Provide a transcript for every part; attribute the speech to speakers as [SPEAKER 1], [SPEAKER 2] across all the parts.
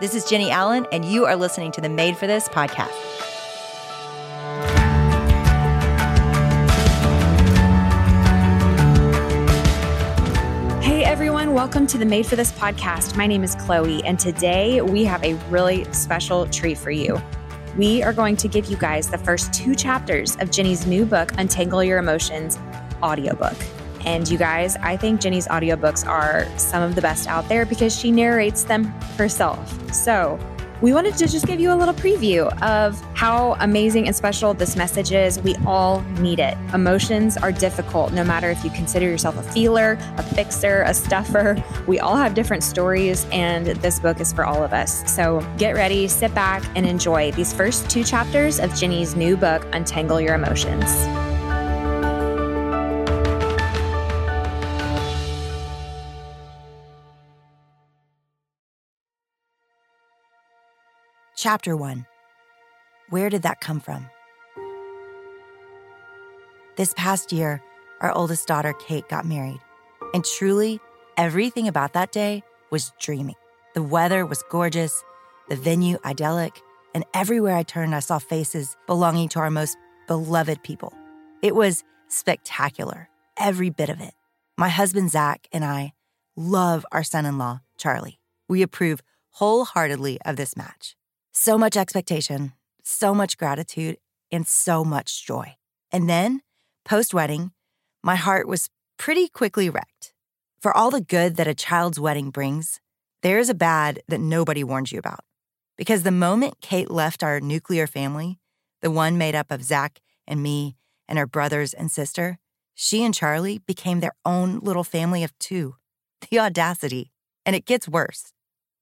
[SPEAKER 1] This is Jennie Allen, and you are listening to the Made for This podcast.
[SPEAKER 2] Hey everyone, welcome to the Made for This podcast. My name is Chloe, and today we have a really special treat for you. We are going to give you guys the first two chapters of Jennie's new book, Untangle Your Emotions audiobook. And you guys, I think Jennie's audiobooks are some of the best out there because she narrates them herself. So, we wanted to just give you a little preview of how amazing and special this message is. We all need it. Emotions are difficult, no matter if you consider yourself a feeler, a fixer, a stuffer. We all have different stories, and this book is for all of us. So get ready, sit back, and enjoy these first two chapters of Jennie's new book, Untangle Your Emotions.
[SPEAKER 1] Chapter 1 Where did that come from? This past year, our oldest daughter, Kate, got married. And truly, everything about that day was dreamy. The weather was gorgeous, the venue idyllic, and everywhere I turned, I saw faces belonging to our most beloved people. It was spectacular, every bit of it. My husband, Zach, and I love our son in law, Charlie. We approve wholeheartedly of this match. So much expectation, so much gratitude, and so much joy. And then, post wedding, my heart was pretty quickly wrecked. For all the good that a child's wedding brings, there is a bad that nobody warns you about. Because the moment Kate left our nuclear family, the one made up of Zach and me and her brothers and sister, she and Charlie became their own little family of two. The audacity. And it gets worse.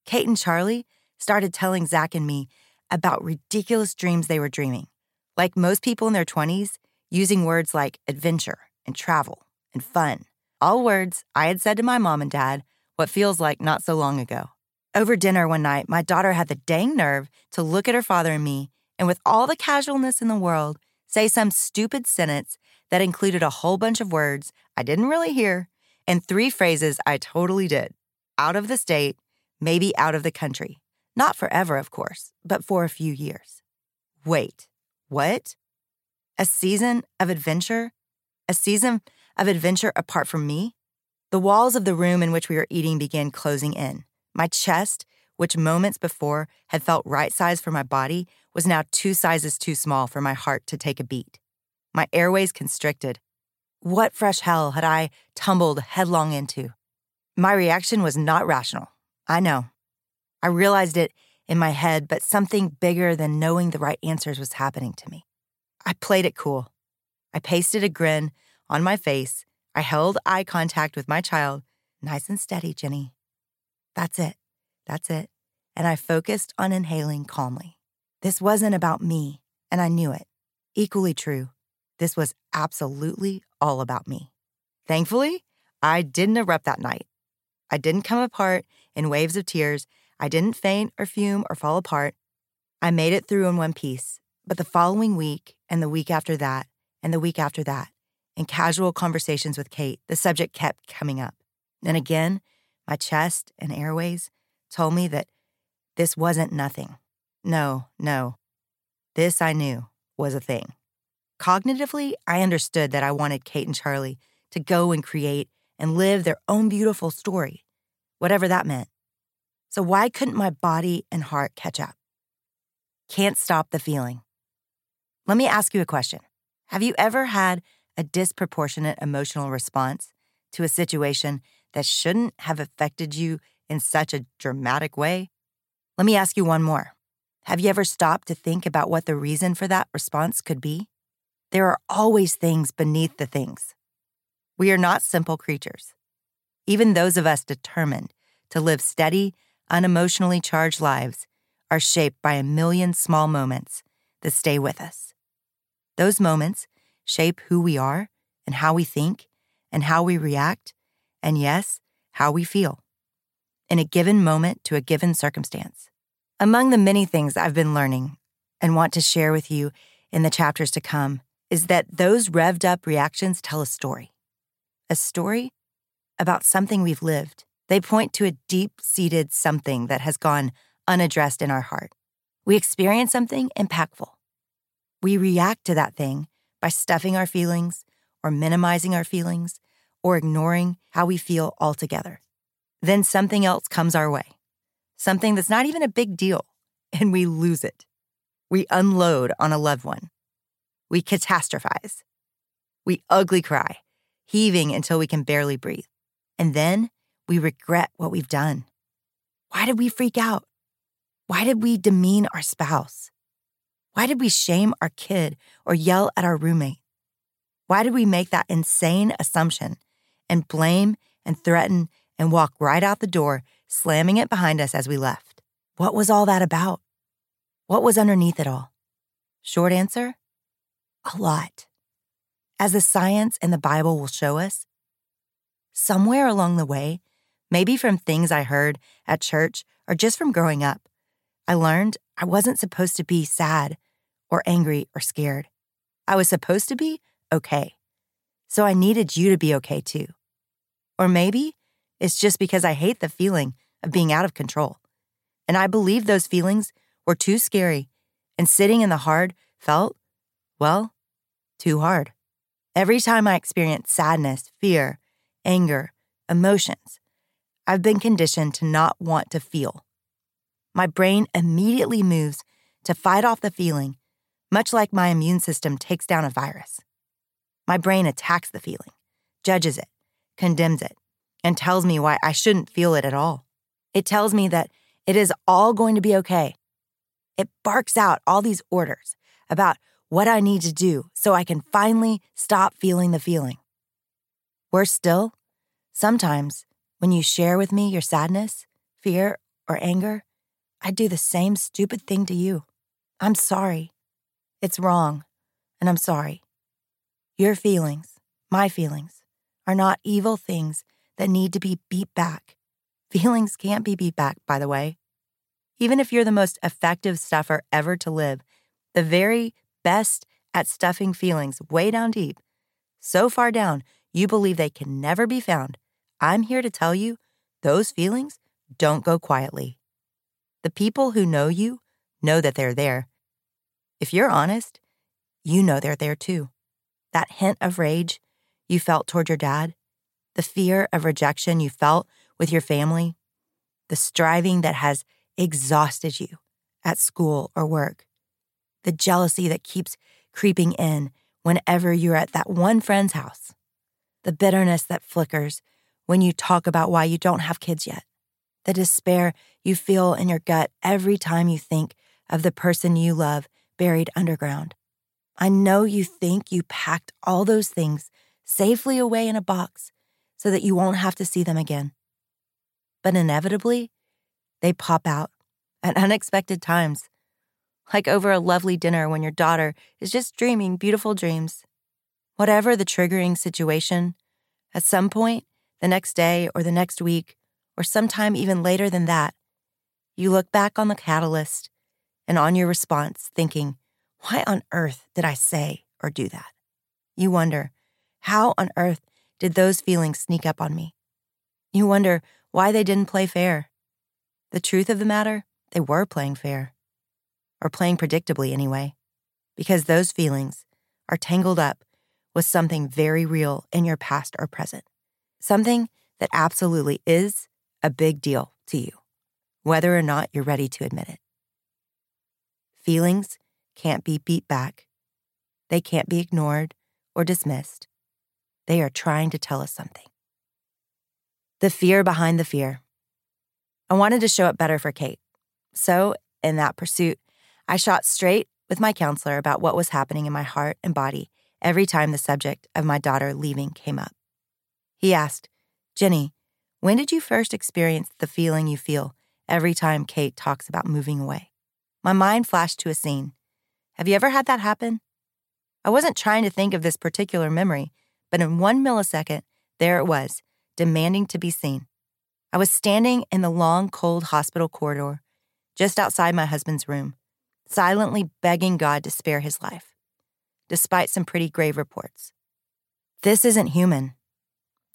[SPEAKER 1] Kate and Charlie started telling Zach and me about ridiculous dreams they were dreaming. Like most people in their 20s, using words like adventure and travel and mm-hmm. fun. All words I had said to my mom and dad what feels like not so long ago. Over dinner one night, my daughter had the dang nerve to look at her father and me, and with all the casualness in the world, say some stupid sentence that included a whole bunch of words I didn't really hear and three phrases I totally did out of the state, maybe out of the country. Not forever, of course, but for a few years. Wait, what? A season of adventure? A season of adventure apart from me? The walls of the room in which we were eating began closing in. My chest, which moments before had felt right size for my body, was now two sizes too small for my heart to take a beat. My airways constricted. What fresh hell had I tumbled headlong into? My reaction was not rational. I know. I realized it in my head, but something bigger than knowing the right answers was happening to me. I played it cool. I pasted a grin on my face. I held eye contact with my child, nice and steady, Jennie. That's it. That's it. And I focused on inhaling calmly. This wasn't about me, and I knew it. Equally true, this was absolutely all about me. Thankfully, I didn't erupt that night. I didn't come apart in waves of tears I didn't faint or fume or fall apart. I made it through in one piece. But the following week, and the week after that, and the week after that, in casual conversations with Kate, the subject kept coming up. And again, my chest and airways told me that this wasn't nothing. No, no. This I knew was a thing. Cognitively, I understood that I wanted Kate and Charlie to go and create and live their own beautiful story, whatever that meant. So, why couldn't my body and heart catch up? Can't stop the feeling. Let me ask you a question Have you ever had a disproportionate emotional response to a situation that shouldn't have affected you in such a dramatic way? Let me ask you one more. Have you ever stopped to think about what the reason for that response could be? There are always things beneath the things. We are not simple creatures. Even those of us determined to live steady, unemotionally charged lives are shaped by a million small moments that stay with us. Those moments shape who we are and how we think and how we react, and yes, how we feel in a given moment to a given circumstance. Among the many things I've been learning and want to share with you in the chapters to come is that those revved up reactions tell a story. A story about something we've lived they point to a deep seated something that has gone unaddressed in our heart. We experience something impactful. We react to that thing by stuffing our feelings or minimizing our feelings or ignoring how we feel altogether. Then something else comes our way, something that's not even a big deal, and we lose it. We unload on a loved one. We catastrophize. We ugly cry, heaving until we can barely breathe. And then we regret what we've done. Why did we freak out? Why did we demean our spouse? Why did we shame our kid or yell at our roommate? Why did we make that insane assumption and blame and threaten and walk right out the door, slamming it behind us as we left? What was all that about? What was underneath it all? Short answer a lot. As the science and the Bible will show us, somewhere along the way, maybe from things I heard at church or just from growing up, I learned I wasn't supposed to be sad or angry or scared. I was supposed to be okay. So I needed you to be okay too. Or maybe it's just because I hate the feeling of being out of control. And I believe those feelings were too scary, and sitting in the hard felt, well, too hard. Every time I experience sadness, fear, anger, emotions, I've been conditioned to not want to feel. My brain immediately moves to fight off the feeling much like my immune system takes down a virus. My brain attacks the feeling, judges it, condemns it, and tells me why I shouldn't feel it at all. It tells me that it is all going to be okay. It barks out all these orders about what I need to do so I can finally stop feeling the feeling. Worse still, sometimes when you share with me your sadness, fear, or anger, I do the same stupid thing to you. I'm sorry. It's wrong, and I'm sorry. Your feelings, my feelings, are not evil things that need to be beat back. Feelings can't be beat back, by the way. Even if you're the most effective stuffer ever to live, the very best at stuffing feelings way down deep, so far down you believe they can never be found, I'm here to tell you those feelings don't go quietly. The people who know you know that they're there, if you're honest, you know they're there too. That hint of rage you felt toward your dad, the fear of rejection you felt with your family, the striving that has exhausted you at school or work, the jealousy that keeps creeping in whenever you're at that one friend's house, the bitterness that flickers when you talk about why you don't have kids yet, the despair you feel in your gut every time you think of the person you love buried underground. I know you think you packed all those things safely away in a box so that you won't have to see them again. But inevitably, they pop out at unexpected times, like over a lovely dinner when your daughter is just dreaming beautiful dreams. Whatever the triggering situation, at some point, the next day or the next week, or sometime even later than that, you look back on the catalyst and on your response, thinking, why on earth did I say or do that? You wonder, how on earth did those feelings sneak up on me? You wonder why they didn't play fair. The truth of the matter, they were playing fair. Or playing predictably, anyway. Because those feelings are tangled up with something very real in your past or present. Something that absolutely is a big deal to you, whether or not you're ready to admit it. Feelings can't be beat back. They can't be ignored or dismissed. They are trying to tell us something. The fear behind the fear. I wanted to show up better for Kate. So, in that pursuit, I shot straight with my counselor about what was happening in my heart and body every time the subject of my daughter leaving came up. He asked, Jennie, when did you first experience the feeling you feel every time Kate talks about moving away? My mind flashed to a scene. Have you ever had that happen? I wasn't trying to think of this particular memory, but in one millisecond, there it was, demanding to be seen. I was standing in the long, cold hospital corridor, just outside my husband's room, silently begging God to spare his life, despite some pretty grave reports. This isn't human,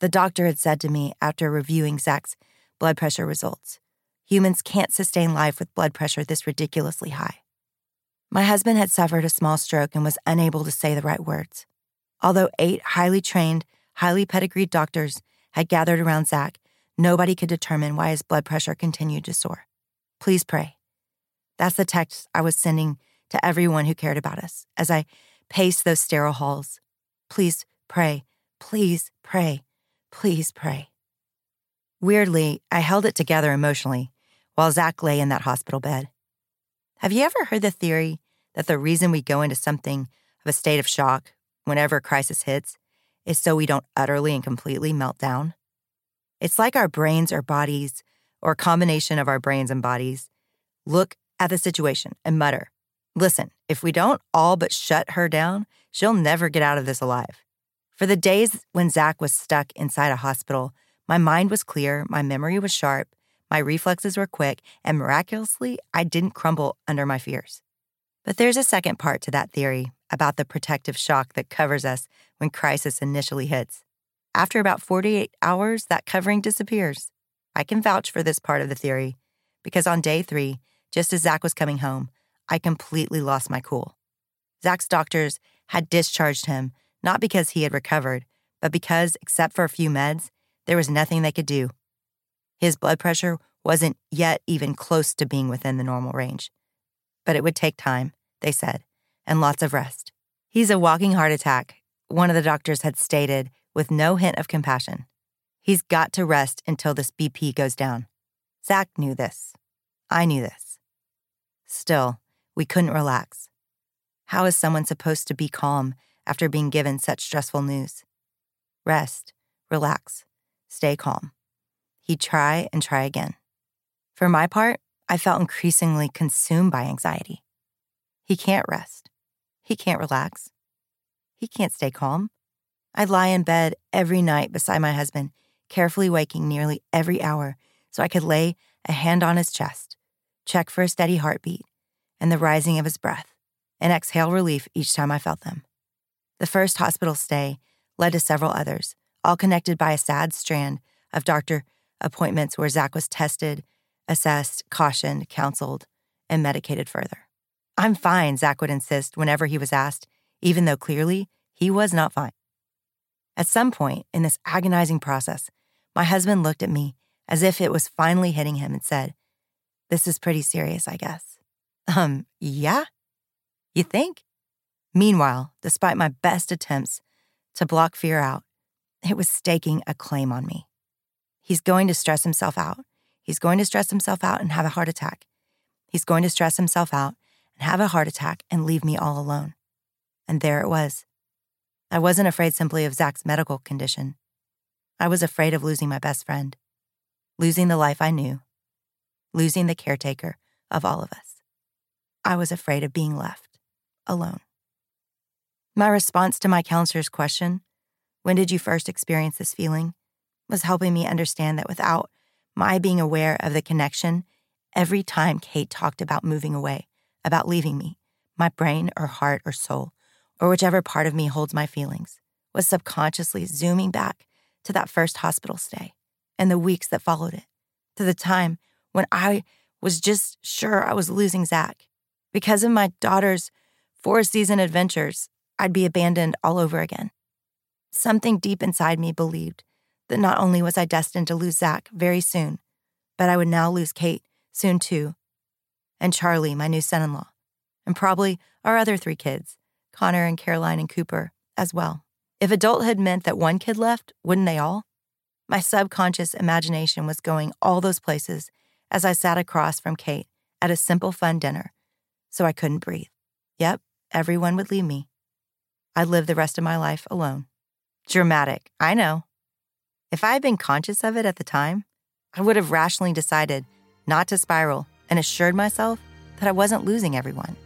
[SPEAKER 1] the doctor had said to me after reviewing Zach's blood pressure results. Humans can't sustain life with blood pressure this ridiculously high. My husband had suffered a small stroke and was unable to say the right words. Although eight highly trained, highly pedigreed doctors had gathered around Zach, nobody could determine why his blood pressure continued to soar. Please pray. That's the text I was sending to everyone who cared about us as I paced those sterile halls. Please pray. Please pray. Please pray. Weirdly, I held it together emotionally while Zach lay in that hospital bed. Have you ever heard the theory that the reason we go into something of a state of shock whenever a crisis hits is so we don't utterly and completely melt down? It's like our brains or bodies, or a combination of our brains and bodies, look at the situation and mutter, Listen, if we don't all but shut her down, she'll never get out of this alive. For the days when Zach was stuck inside a hospital, my mind was clear, my memory was sharp, my reflexes were quick, and miraculously, I didn't crumble under my fears. But there's a second part to that theory about the protective shock that covers us when crisis initially hits. After about 48 hours, that covering disappears. I can vouch for this part of the theory because on day three, just as Zach was coming home, I completely lost my cool. Zach's doctors had discharged him not because he had recovered, but because, except for a few meds, there was nothing they could do. His blood pressure wasn't yet even close to being within the normal range. But it would take time, they said, and lots of rest. He's a walking heart attack, one of the doctors had stated with no hint of compassion. He's got to rest until this BP goes down. Zach knew this. I knew this. Still, we couldn't relax. How is someone supposed to be calm after being given such stressful news? Rest, relax, stay calm. He'd try and try again. For my part, I felt increasingly consumed by anxiety. He can't rest. He can't relax. He can't stay calm. I'd lie in bed every night beside my husband, carefully waking nearly every hour so I could lay a hand on his chest, check for a steady heartbeat and the rising of his breath, and exhale relief each time I felt them. The first hospital stay led to several others, all connected by a sad strand of doctor appointments where Zach was tested, assessed, cautioned, counseled, and medicated further. I'm fine, Zach would insist whenever he was asked, even though clearly he was not fine. At some point in this agonizing process, my husband looked at me as if it was finally hitting him and said, This is pretty serious, I guess. Um, yeah? You think? Meanwhile, despite my best attempts to block fear out, it was staking a claim on me. He's going to stress himself out. He's going to stress himself out and have a heart attack. He's going to stress himself out and have a heart attack and leave me all alone. And there it was. I wasn't afraid simply of Zach's medical condition. I was afraid of losing my best friend, losing the life I knew, losing the caretaker of all of us. I was afraid of being left alone. My response to my counselor's question, When did you first experience this feeling? was helping me understand that without my being aware of the connection, every time Kate talked about moving away, about leaving me, my brain or heart or soul, or whichever part of me holds my feelings, was subconsciously zooming back to that first hospital stay and the weeks that followed it, to the time when I was just sure I was losing Zach. Because of my daughter's four season adventures, I'd be abandoned all over again. Something deep inside me believed that not only was I destined to lose Zach very soon, but I would now lose Kate soon too, and Charlie, my new son in law, and probably our other three kids, Connor and Caroline and Cooper, as well. If adulthood meant that one kid left, wouldn't they all? My subconscious imagination was going all those places as I sat across from Kate at a simple fun dinner so I couldn't breathe. Yep, everyone would leave me. I'd live the rest of my life alone. Dramatic, I know. If I had been conscious of it at the time, I would have rationally decided not to spiral and assured myself that I wasn't losing everyone.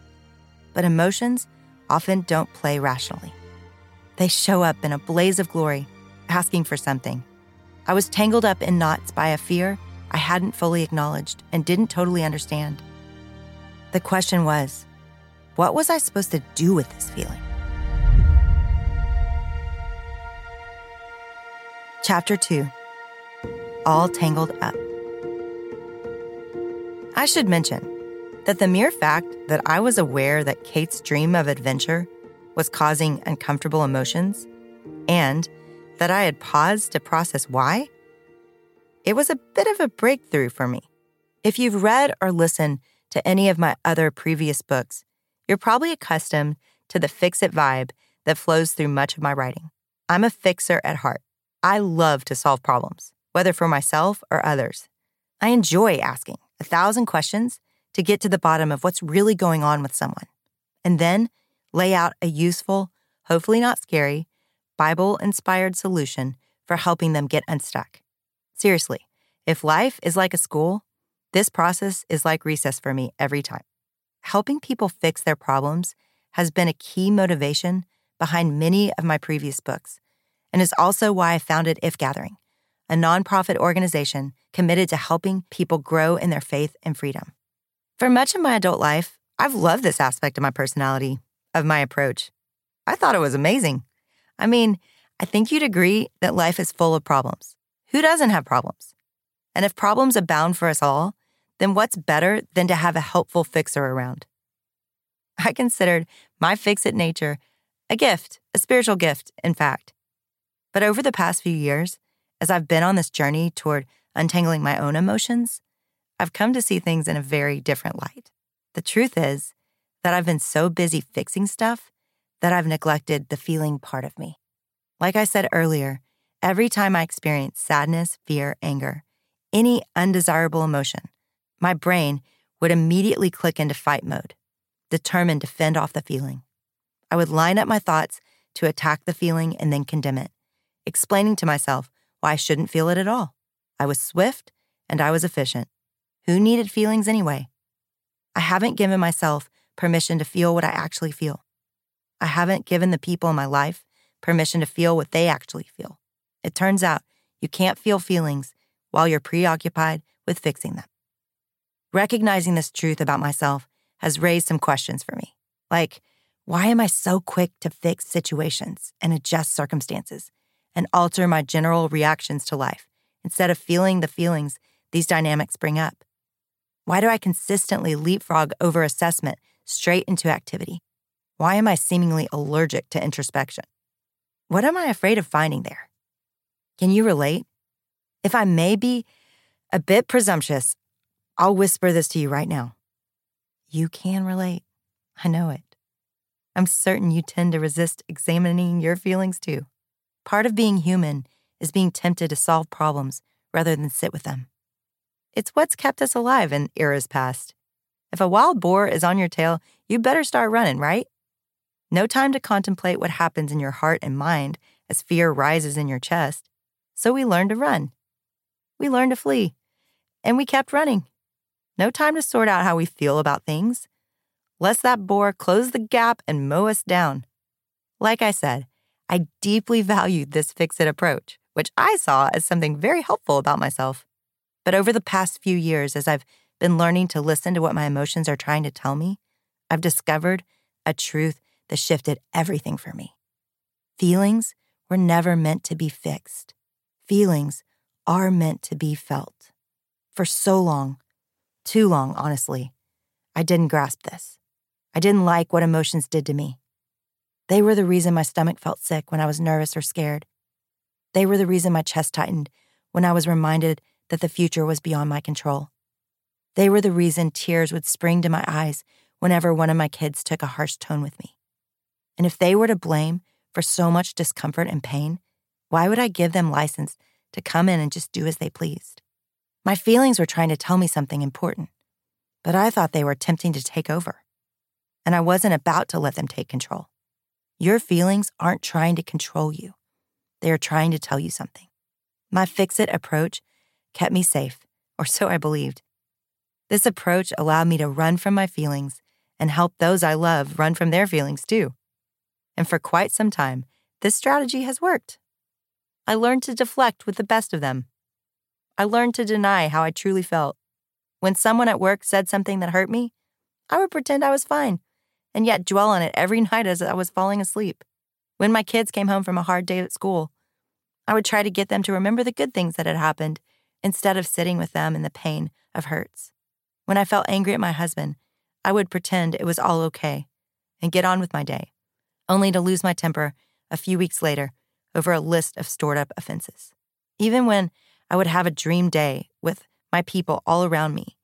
[SPEAKER 1] But emotions often don't play rationally. They show up in a blaze of glory, asking for something. I was tangled up in knots by a fear I hadn't fully acknowledged and didn't totally understand. The question was what was I supposed to do with this feeling? Chapter 2 All Tangled Up. I should mention that the mere fact that I was aware that Kate's dream of adventure was causing uncomfortable emotions and that I had paused to process why, it was a bit of a breakthrough for me. If you've read or listened to any of my other previous books, you're probably accustomed to the fix it vibe that flows through much of my writing. I'm a fixer at heart. I love to solve problems, whether for myself or others. I enjoy asking a thousand questions to get to the bottom of what's really going on with someone, and then lay out a useful, hopefully not scary, Bible inspired solution for helping them get unstuck. Seriously, if life is like a school, this process is like recess for me every time. Helping people fix their problems has been a key motivation behind many of my previous books, and is also why I founded If Gathering, a nonprofit organization committed to helping people grow in their faith and freedom. For much of my adult life, I've loved this aspect of my personality, of my approach. I thought it was amazing. I mean, I think you'd agree that life is full of problems. Who doesn't have problems? And if problems abound for us all, then what's better than to have a helpful fixer around? I considered my fix it nature a gift, a spiritual gift, in fact. But over the past few years, as I've been on this journey toward untangling my own emotions, I've come to see things in a very different light. The truth is that I've been so busy fixing stuff that I've neglected the feeling part of me. Like I said earlier, every time I experience sadness, fear, anger, any undesirable emotion, my brain would immediately click into fight mode, determined to fend off the feeling. I would line up my thoughts to attack the feeling and then condemn it, explaining to myself why I shouldn't feel it at all. I was swift and I was efficient. Who needed feelings anyway? I haven't given myself permission to feel what I actually feel. I haven't given the people in my life permission to feel what they actually feel. It turns out you can't feel feelings while you're preoccupied with fixing them. Recognizing this truth about myself has raised some questions for me. Like, why am I so quick to fix situations and adjust circumstances and alter my general reactions to life instead of feeling the feelings these dynamics bring up? Why do I consistently leapfrog over assessment straight into activity? Why am I seemingly allergic to introspection? What am I afraid of finding there? Can you relate? If I may be a bit presumptuous, I'll whisper this to you right now. You can relate. I know it. I'm certain you tend to resist examining your feelings too. Part of being human is being tempted to solve problems rather than sit with them. It's what's kept us alive in eras past. If a wild boar is on your tail, you better start running, right? No time to contemplate what happens in your heart and mind as fear rises in your chest. So we learn to run. We learn to flee. And we kept running. No time to sort out how we feel about things lest that boar close the gap and mow us down. Like I said, I deeply valued this fix it approach, which I saw as something very helpful about myself. But over the past few years, as I've been learning to listen to what my emotions are trying to tell me, I've discovered a truth that shifted everything for me. Feelings were never meant to be fixed. Feelings are meant to be felt. For so long, too long, honestly, I didn't grasp this. I didn't like what emotions did to me. They were the reason my stomach felt sick when I was nervous or scared. They were the reason my chest tightened when I was reminded that the future was beyond my control. They were the reason tears would spring to my eyes whenever one of my kids took a harsh tone with me. And if they were to blame for so much discomfort and pain, why would I give them license to come in and just do as they pleased? My feelings were trying to tell me something important, but I thought they were attempting to take over and I wasn't about to let them take control. Your feelings aren't trying to control you, they are trying to tell you something. My fix it approach kept me safe, or so I believed. This approach allowed me to run from my feelings and help those I love run from their feelings too. And for quite some time, this strategy has worked. I learned to deflect with the best of them. I learned to deny how I truly felt. When someone at work said something that hurt me, I would pretend I was fine and yet dwell on it every night as I was falling asleep. When my kids came home from a hard day at school, I would try to get them to remember the good things that had happened instead of sitting with them in the pain of hurts. When I felt angry at my husband, I would pretend it was all okay and get on with my day, only to lose my temper a few weeks later over a list of stored up offenses. Even when I would have a dream day with my people all around me,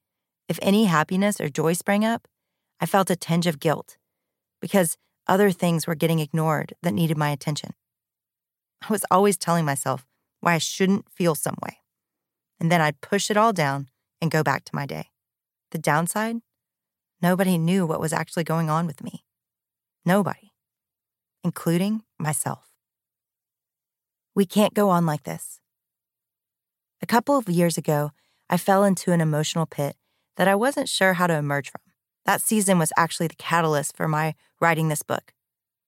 [SPEAKER 1] if any happiness or joy sprang up, I felt a tinge of guilt because other things were getting ignored that needed my attention. I was always telling myself why I shouldn't feel some way. And then I'd push it all down and go back to my day. The downside? Nobody knew what was actually going on with me. Nobody, including myself. We can't go on like this. A couple of years ago, I fell into an emotional pit that I wasn't sure how to emerge from. That season was actually the catalyst for my writing this book.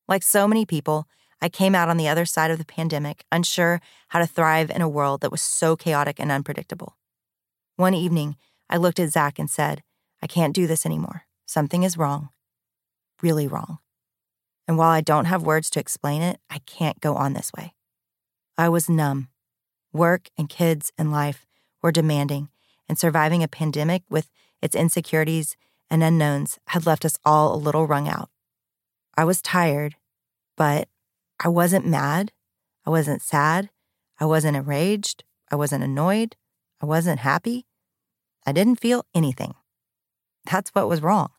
[SPEAKER 1] Like so many people, I came out on the other side of the pandemic unsure how to thrive in a world that was so chaotic and unpredictable. One evening, I looked at Zach and said, I can't do this anymore. Something is wrong. Really wrong. And while I don't have words to explain it, I can't go on this way. I was numb. Work and kids and life were demanding, and surviving a pandemic with its insecurities and unknowns had left us all a little wrung out. I was tired, but I wasn't mad. I wasn't sad. I wasn't enraged. I wasn't annoyed. I wasn't happy. I didn't feel anything. That's what was wrong.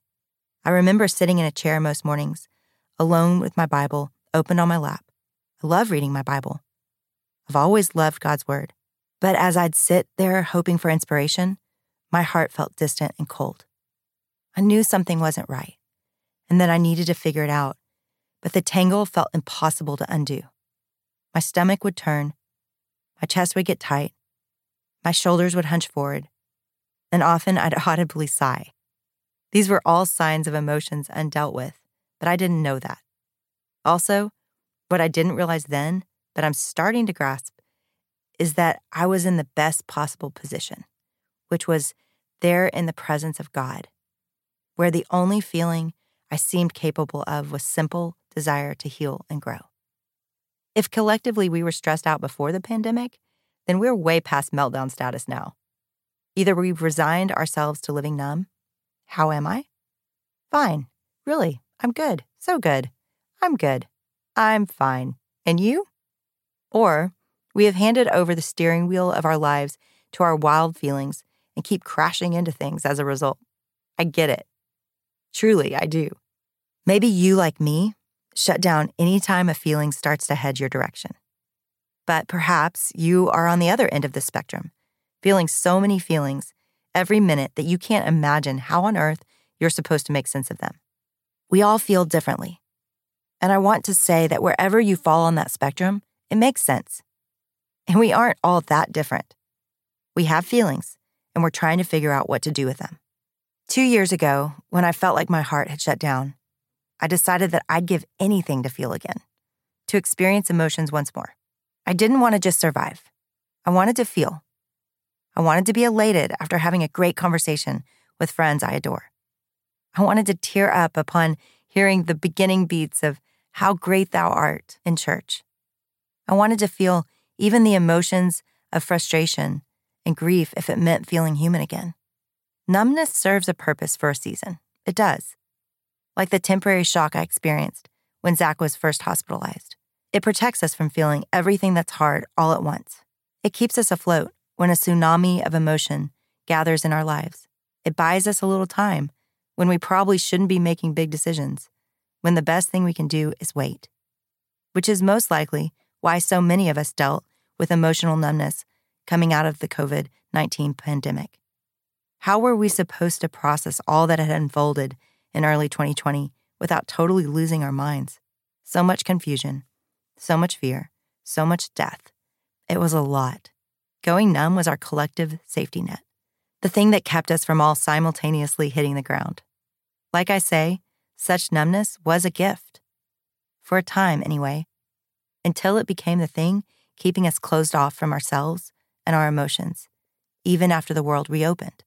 [SPEAKER 1] I remember sitting in a chair most mornings, alone with my Bible open on my lap. I love reading my Bible. I've always loved God's Word. But as I'd sit there hoping for inspiration, my heart felt distant and cold. I knew something wasn't right and that I needed to figure it out, but the tangle felt impossible to undo. My stomach would turn, my chest would get tight, my shoulders would hunch forward, and often I'd audibly sigh. These were all signs of emotions undealt with, but I didn't know that. Also, what I didn't realize then, but I'm starting to grasp, is that I was in the best possible position, which was there in the presence of God, where the only feeling I seemed capable of was simple desire to heal and grow. If collectively we were stressed out before the pandemic, then we're way past meltdown status now. Either we've resigned ourselves to living numb. How am I? Fine. Really, I'm good. So good. I'm good. I'm fine. And you? Or we have handed over the steering wheel of our lives to our wild feelings and keep crashing into things as a result. I get it. Truly, I do. Maybe you, like me, shut down anytime a feeling starts to head your direction. But perhaps you are on the other end of the spectrum, feeling so many feelings every minute that you can't imagine how on earth you're supposed to make sense of them. We all feel differently. And I want to say that wherever you fall on that spectrum, it makes sense. And we aren't all that different. We have feelings, and we're trying to figure out what to do with them. Two years ago, when I felt like my heart had shut down, I decided that I'd give anything to feel again, to experience emotions once more. I didn't want to just survive, I wanted to feel. I wanted to be elated after having a great conversation with friends I adore. I wanted to tear up upon hearing the beginning beats of How Great Thou Art in church. I wanted to feel even the emotions of frustration and grief if it meant feeling human again. Numbness serves a purpose for a season. It does. Like the temporary shock I experienced when Zach was first hospitalized. It protects us from feeling everything that's hard all at once. It keeps us afloat when a tsunami of emotion gathers in our lives. It buys us a little time when we probably shouldn't be making big decisions, when the best thing we can do is wait. Which is most likely why so many of us dealt with emotional numbness coming out of the COVID 19 pandemic. How were we supposed to process all that had unfolded in early 2020 without totally losing our minds? So much confusion, so much fear, so much death. It was a lot. Going numb was our collective safety net, the thing that kept us from all simultaneously hitting the ground. Like I say, such numbness was a gift. For a time, anyway, until it became the thing keeping us closed off from ourselves and our emotions, even after the world reopened.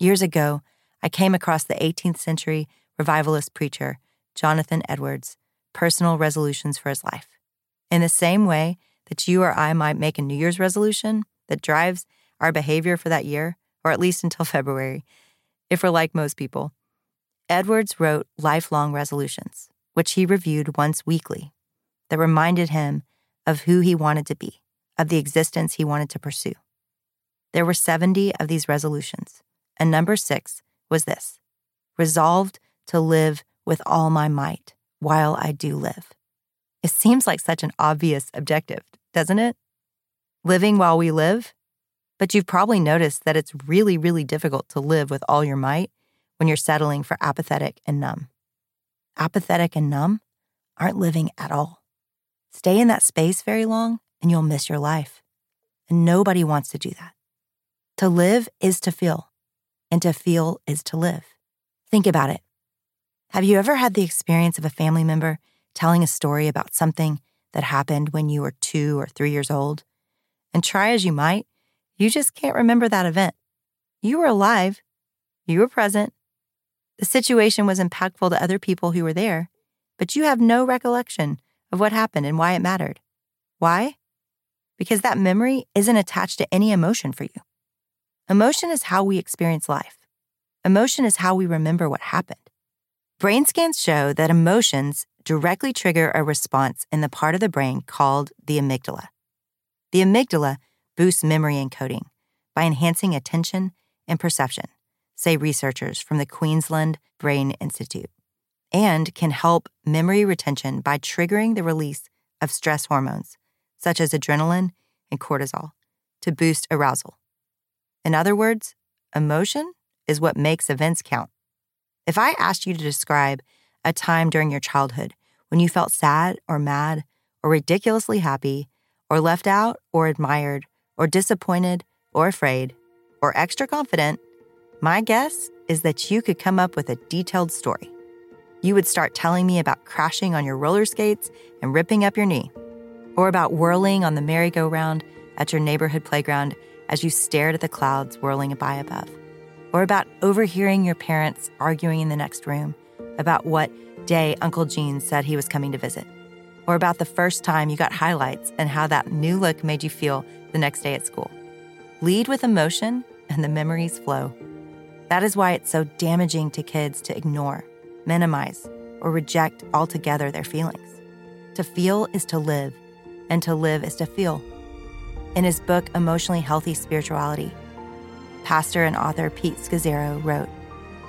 [SPEAKER 1] Years ago, I came across the 18th century revivalist preacher, Jonathan Edwards' personal resolutions for his life. In the same way that you or I might make a New Year's resolution that drives our behavior for that year, or at least until February, if we're like most people. Edwards wrote lifelong resolutions, which he reviewed once weekly, that reminded him of who he wanted to be, of the existence he wanted to pursue. There were 70 of these resolutions, and number six was this resolved to live with all my might while I do live. It seems like such an obvious objective, doesn't it? Living while we live? But you've probably noticed that it's really, really difficult to live with all your might when you're settling for apathetic and numb. Apathetic and numb aren't living at all. Stay in that space very long and you'll miss your life. And nobody wants to do that. To live is to feel, and to feel is to live. Think about it. Have you ever had the experience of a family member telling a story about something that happened when you were two or three years old? And try as you might, you just can't remember that event. You were alive, you were present. The situation was impactful to other people who were there, but you have no recollection of what happened and why it mattered. Why? Because that memory isn't attached to any emotion for you. Emotion is how we experience life. Emotion is how we remember what happened. Brain scans show that emotions directly trigger a response in the part of the brain called the amygdala. The amygdala boosts memory encoding by enhancing attention and perception, say researchers from the Queensland Brain Institute, and can help memory retention by triggering the release of stress hormones, such as adrenaline and cortisol, to boost arousal. In other words, emotion is what makes events count. If I asked you to describe a time during your childhood when you felt sad or mad or ridiculously happy or left out or admired or disappointed or afraid or extra confident, my guess is that you could come up with a detailed story. You would start telling me about crashing on your roller skates and ripping up your knee, or about whirling on the merry-go-round at your neighborhood playground as you stared at the clouds whirling by above or about overhearing your parents arguing in the next room about what day Uncle Gene said he was coming to visit, or about the first time you got highlights and how that new look made you feel the next day at school. Lead with emotion and the memories flow. That is why it's so damaging to kids to ignore, minimize, or reject altogether their feelings. To feel is to live, and to live is to feel. In his book, Emotionally Healthy Spirituality, pastor and author Pete Scazzero wrote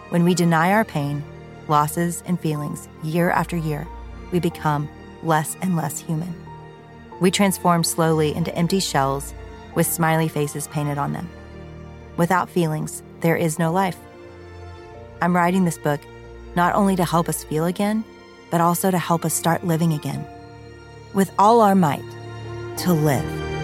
[SPEAKER 1] When we deny our pain, losses, and feelings year after year, we become less and less human. We transform slowly into empty shells with smiley faces painted on them. Without feelings, there is no life. I'm writing this book not only to help us feel again, but also to help us start living again. With all our might, to live.